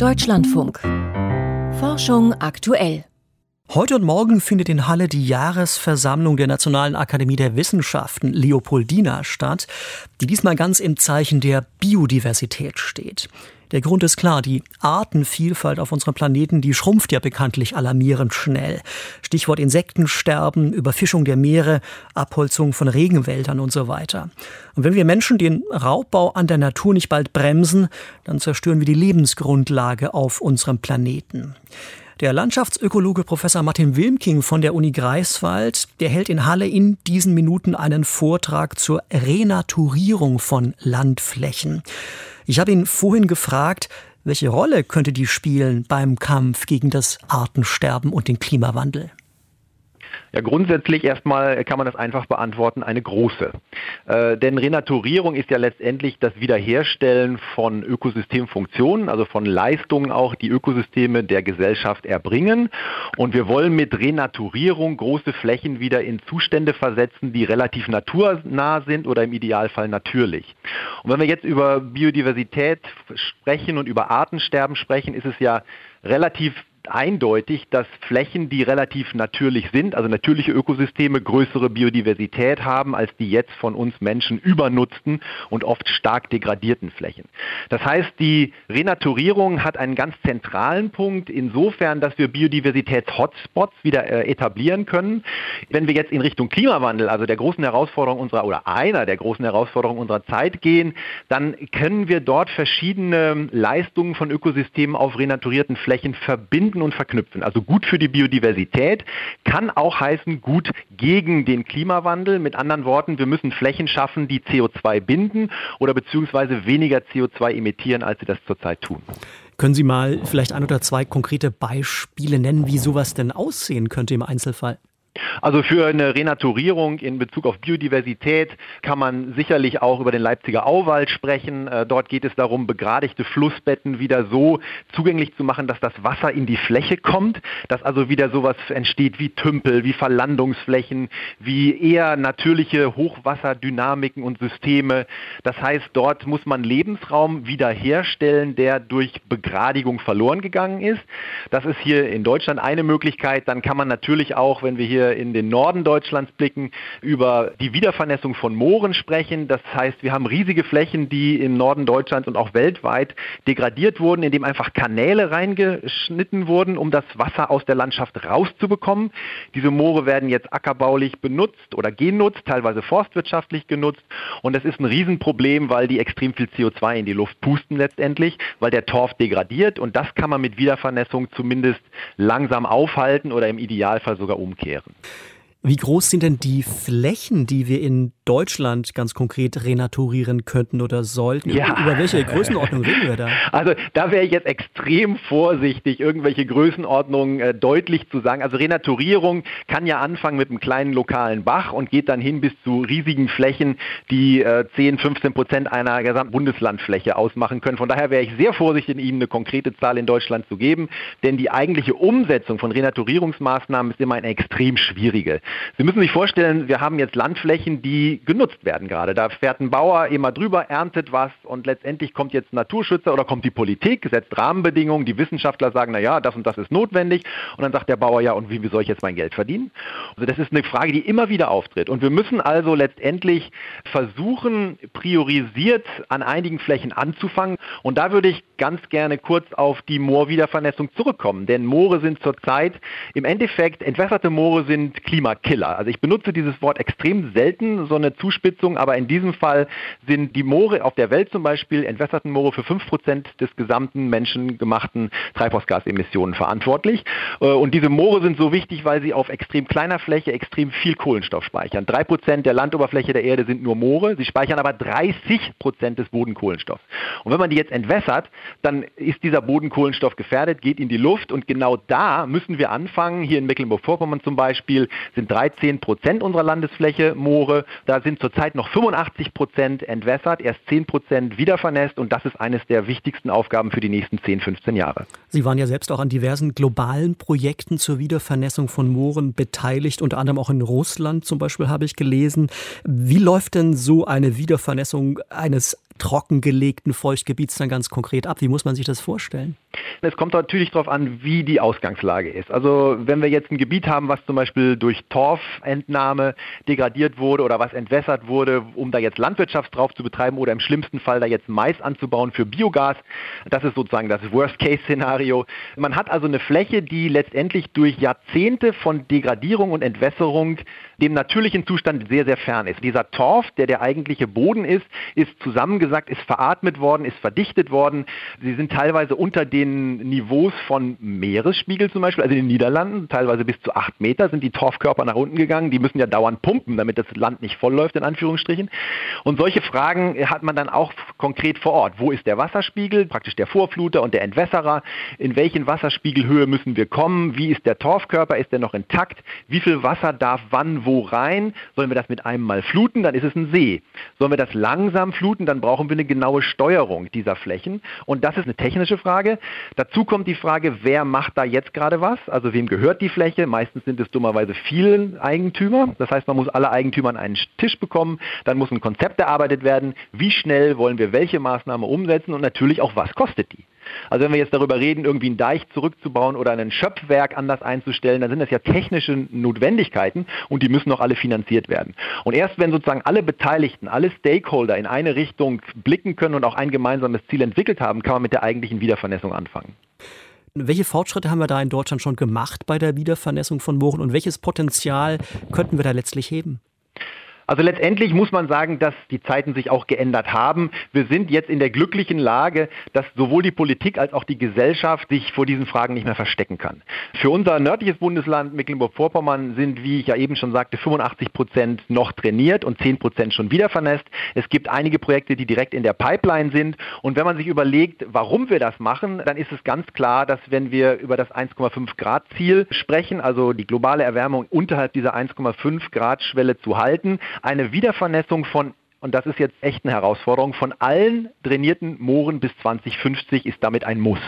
Deutschlandfunk. Forschung aktuell. Heute und morgen findet in Halle die Jahresversammlung der Nationalen Akademie der Wissenschaften Leopoldina statt, die diesmal ganz im Zeichen der Biodiversität steht. Der Grund ist klar, die Artenvielfalt auf unserem Planeten, die schrumpft ja bekanntlich alarmierend schnell. Stichwort Insektensterben, Überfischung der Meere, Abholzung von Regenwäldern und so weiter. Und wenn wir Menschen den Raubbau an der Natur nicht bald bremsen, dann zerstören wir die Lebensgrundlage auf unserem Planeten. Der Landschaftsökologe Professor Martin Wilmking von der Uni Greifswald, der hält in Halle in diesen Minuten einen Vortrag zur Renaturierung von Landflächen. Ich habe ihn vorhin gefragt, welche Rolle könnte die spielen beim Kampf gegen das Artensterben und den Klimawandel? Ja, grundsätzlich erstmal kann man das einfach beantworten, eine große. Äh, denn Renaturierung ist ja letztendlich das Wiederherstellen von Ökosystemfunktionen, also von Leistungen auch, die Ökosysteme der Gesellschaft erbringen. Und wir wollen mit Renaturierung große Flächen wieder in Zustände versetzen, die relativ naturnah sind oder im Idealfall natürlich. Und wenn wir jetzt über Biodiversität sprechen und über Artensterben sprechen, ist es ja relativ eindeutig, dass Flächen, die relativ natürlich sind, also natürliche Ökosysteme, größere Biodiversität haben als die jetzt von uns Menschen übernutzten und oft stark degradierten Flächen. Das heißt, die Renaturierung hat einen ganz zentralen Punkt insofern, dass wir Biodiversitäts-Hotspots wieder äh, etablieren können. Wenn wir jetzt in Richtung Klimawandel, also der großen Herausforderung unserer oder einer der großen Herausforderungen unserer Zeit gehen, dann können wir dort verschiedene Leistungen von Ökosystemen auf renaturierten Flächen verbinden verbinden und verknüpfen. Also gut für die Biodiversität kann auch heißen gut gegen den Klimawandel. Mit anderen Worten, wir müssen Flächen schaffen, die CO2 binden oder beziehungsweise weniger CO2 emittieren, als sie das zurzeit tun. Können Sie mal vielleicht ein oder zwei konkrete Beispiele nennen, wie sowas denn aussehen könnte im Einzelfall? Also für eine Renaturierung in Bezug auf Biodiversität kann man sicherlich auch über den Leipziger Auwald sprechen. Äh, dort geht es darum, begradigte Flussbetten wieder so zugänglich zu machen, dass das Wasser in die Fläche kommt, dass also wieder sowas entsteht wie Tümpel, wie Verlandungsflächen, wie eher natürliche Hochwasserdynamiken und Systeme. Das heißt, dort muss man Lebensraum wiederherstellen, der durch Begradigung verloren gegangen ist. Das ist hier in Deutschland eine Möglichkeit. Dann kann man natürlich auch, wenn wir hier wir in den Norden Deutschlands blicken, über die Wiedervernässung von Mooren sprechen. Das heißt, wir haben riesige Flächen, die im Norden Deutschlands und auch weltweit degradiert wurden, indem einfach Kanäle reingeschnitten wurden, um das Wasser aus der Landschaft rauszubekommen. Diese Moore werden jetzt ackerbaulich benutzt oder genutzt, teilweise forstwirtschaftlich genutzt. Und das ist ein Riesenproblem, weil die extrem viel CO2 in die Luft pusten letztendlich, weil der Torf degradiert. Und das kann man mit Wiedervernässung zumindest langsam aufhalten oder im Idealfall sogar umkehren. Wie groß sind denn die Flächen, die wir in Deutschland ganz konkret renaturieren könnten oder sollten? Ja. Über welche Größenordnung reden wir da? Also da wäre ich jetzt extrem vorsichtig, irgendwelche Größenordnungen äh, deutlich zu sagen. Also Renaturierung kann ja anfangen mit einem kleinen lokalen Bach und geht dann hin bis zu riesigen Flächen, die äh, 10, 15 Prozent einer gesamten Bundeslandfläche ausmachen können. Von daher wäre ich sehr vorsichtig, Ihnen eine konkrete Zahl in Deutschland zu geben, denn die eigentliche Umsetzung von Renaturierungsmaßnahmen ist immer eine extrem schwierige. Sie müssen sich vorstellen, wir haben jetzt Landflächen, die genutzt werden gerade. Da fährt ein Bauer immer drüber, erntet was und letztendlich kommt jetzt ein Naturschützer oder kommt die Politik, setzt Rahmenbedingungen, die Wissenschaftler sagen, na ja, das und das ist notwendig und dann sagt der Bauer, ja, und wie, wie soll ich jetzt mein Geld verdienen? Also das ist eine Frage, die immer wieder auftritt und wir müssen also letztendlich versuchen, priorisiert an einigen Flächen anzufangen und da würde ich ganz gerne kurz auf die Moorwiedervernässung zurückkommen, denn Moore sind zurzeit im Endeffekt, entwässerte Moore sind Klimakiller. Killer. Also ich benutze dieses Wort extrem selten, so eine Zuspitzung, aber in diesem Fall sind die Moore auf der Welt zum Beispiel, entwässerten Moore, für 5% des gesamten menschengemachten Treibhausgasemissionen verantwortlich. Äh, und diese Moore sind so wichtig, weil sie auf extrem kleiner Fläche extrem viel Kohlenstoff speichern. 3% der Landoberfläche der Erde sind nur Moore, sie speichern aber 30% des Bodenkohlenstoffs. Und wenn man die jetzt entwässert, dann ist dieser Bodenkohlenstoff gefährdet, geht in die Luft und genau da müssen wir anfangen. Hier in Mecklenburg-Vorpommern zum Beispiel sind 13 Prozent unserer Landesfläche Moore. Da sind zurzeit noch 85 Prozent entwässert, erst 10 Prozent wiedervernässt und das ist eines der wichtigsten Aufgaben für die nächsten 10, 15 Jahre. Sie waren ja selbst auch an diversen globalen Projekten zur Wiedervernässung von Mooren beteiligt, unter anderem auch in Russland zum Beispiel habe ich gelesen. Wie läuft denn so eine Wiedervernässung eines trockengelegten Feuchtgebiets dann ganz konkret ab? Wie muss man sich das vorstellen? Es kommt natürlich darauf an, wie die Ausgangslage ist. Also wenn wir jetzt ein Gebiet haben, was zum Beispiel durch Torfentnahme degradiert wurde oder was entwässert wurde, um da jetzt Landwirtschaft drauf zu betreiben oder im schlimmsten Fall da jetzt Mais anzubauen für Biogas, das ist sozusagen das Worst-Case-Szenario. Man hat also eine Fläche, die letztendlich durch Jahrzehnte von Degradierung und Entwässerung dem natürlichen Zustand sehr, sehr fern ist. Dieser Torf, der der eigentliche Boden ist, ist zusammengesackt, ist veratmet worden, ist verdichtet worden. Sie sind teilweise unter den Niveaus von Meeresspiegel zum Beispiel, also in den Niederlanden, teilweise bis zu acht Meter sind die Torfkörper nach unten gegangen. Die müssen ja dauernd pumpen, damit das Land nicht vollläuft, in Anführungsstrichen. Und solche Fragen hat man dann auch konkret vor Ort. Wo ist der Wasserspiegel, praktisch der Vorfluter und der Entwässerer? In welchen Wasserspiegelhöhe müssen wir kommen? Wie ist der Torfkörper? Ist der noch intakt? Wie viel Wasser darf wann wo rein? Sollen wir das mit einem Mal fluten? Dann ist es ein See. Sollen wir das langsam fluten? Dann brauchen wir eine genaue Steuerung dieser Flächen. Und das ist eine technische Frage. Dazu kommt die Frage, wer macht da jetzt gerade was? Also wem gehört die Fläche? Meistens sind es dummerweise vielen Eigentümer. Das heißt, man muss alle Eigentümer an einen Tisch bekommen. Dann muss ein Konzept erarbeitet werden. Wie schnell wollen wir welche Maßnahme umsetzen? Und natürlich auch, was kostet die? Also wenn wir jetzt darüber reden, irgendwie einen Deich zurückzubauen oder ein Schöpfwerk anders einzustellen, dann sind das ja technische Notwendigkeiten und die müssen auch alle finanziert werden. Und erst wenn sozusagen alle Beteiligten, alle Stakeholder in eine Richtung blicken können und auch ein gemeinsames Ziel entwickelt haben, kann man mit der eigentlichen Wiedervernässung anfangen. Welche Fortschritte haben wir da in Deutschland schon gemacht bei der Wiedervernässung von Mooren und welches Potenzial könnten wir da letztlich heben? Also letztendlich muss man sagen, dass die Zeiten sich auch geändert haben. Wir sind jetzt in der glücklichen Lage, dass sowohl die Politik als auch die Gesellschaft sich vor diesen Fragen nicht mehr verstecken kann. Für unser nördliches Bundesland Mecklenburg-Vorpommern sind, wie ich ja eben schon sagte, 85 Prozent noch trainiert und 10 Prozent schon wieder vernässt. Es gibt einige Projekte, die direkt in der Pipeline sind. Und wenn man sich überlegt, warum wir das machen, dann ist es ganz klar, dass wenn wir über das 1,5 Grad Ziel sprechen, also die globale Erwärmung unterhalb dieser 1,5 Grad Schwelle zu halten, eine Wiedervernässung von und das ist jetzt echt eine Herausforderung, von allen drainierten Mooren bis 2050 ist damit ein Muss.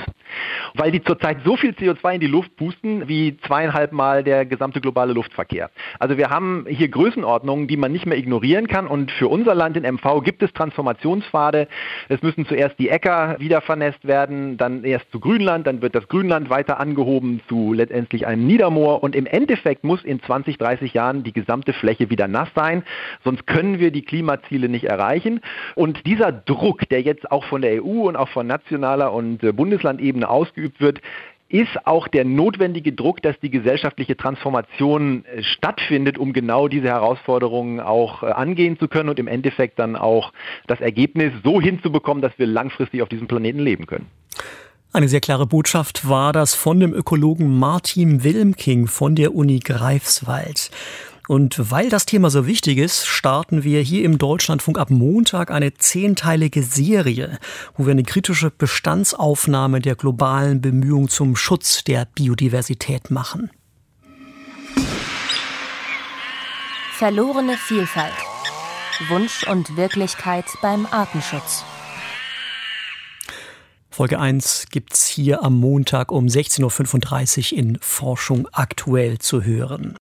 Weil die zurzeit so viel CO2 in die Luft pusten wie zweieinhalb Mal der gesamte globale Luftverkehr. Also wir haben hier Größenordnungen, die man nicht mehr ignorieren kann und für unser Land in MV gibt es Transformationspfade. Es müssen zuerst die Äcker wieder vernässt werden, dann erst zu Grünland, dann wird das Grünland weiter angehoben zu letztendlich einem Niedermoor und im Endeffekt muss in 20, 30 Jahren die gesamte Fläche wieder nass sein, sonst können wir die Klimaziele Ziele nicht erreichen. Und dieser Druck, der jetzt auch von der EU und auch von nationaler und äh, Bundeslandebene ausgeübt wird, ist auch der notwendige Druck, dass die gesellschaftliche Transformation äh, stattfindet, um genau diese Herausforderungen auch äh, angehen zu können und im Endeffekt dann auch das Ergebnis so hinzubekommen, dass wir langfristig auf diesem Planeten leben können. Eine sehr klare Botschaft war das von dem Ökologen Martin Wilmking von der Uni Greifswald. Und weil das Thema so wichtig ist, starten wir hier im Deutschlandfunk ab Montag eine zehnteilige Serie, wo wir eine kritische Bestandsaufnahme der globalen Bemühungen zum Schutz der Biodiversität machen. Verlorene Vielfalt. Wunsch und Wirklichkeit beim Artenschutz. Folge 1 gibt's hier am Montag um 16.35 Uhr in Forschung aktuell zu hören.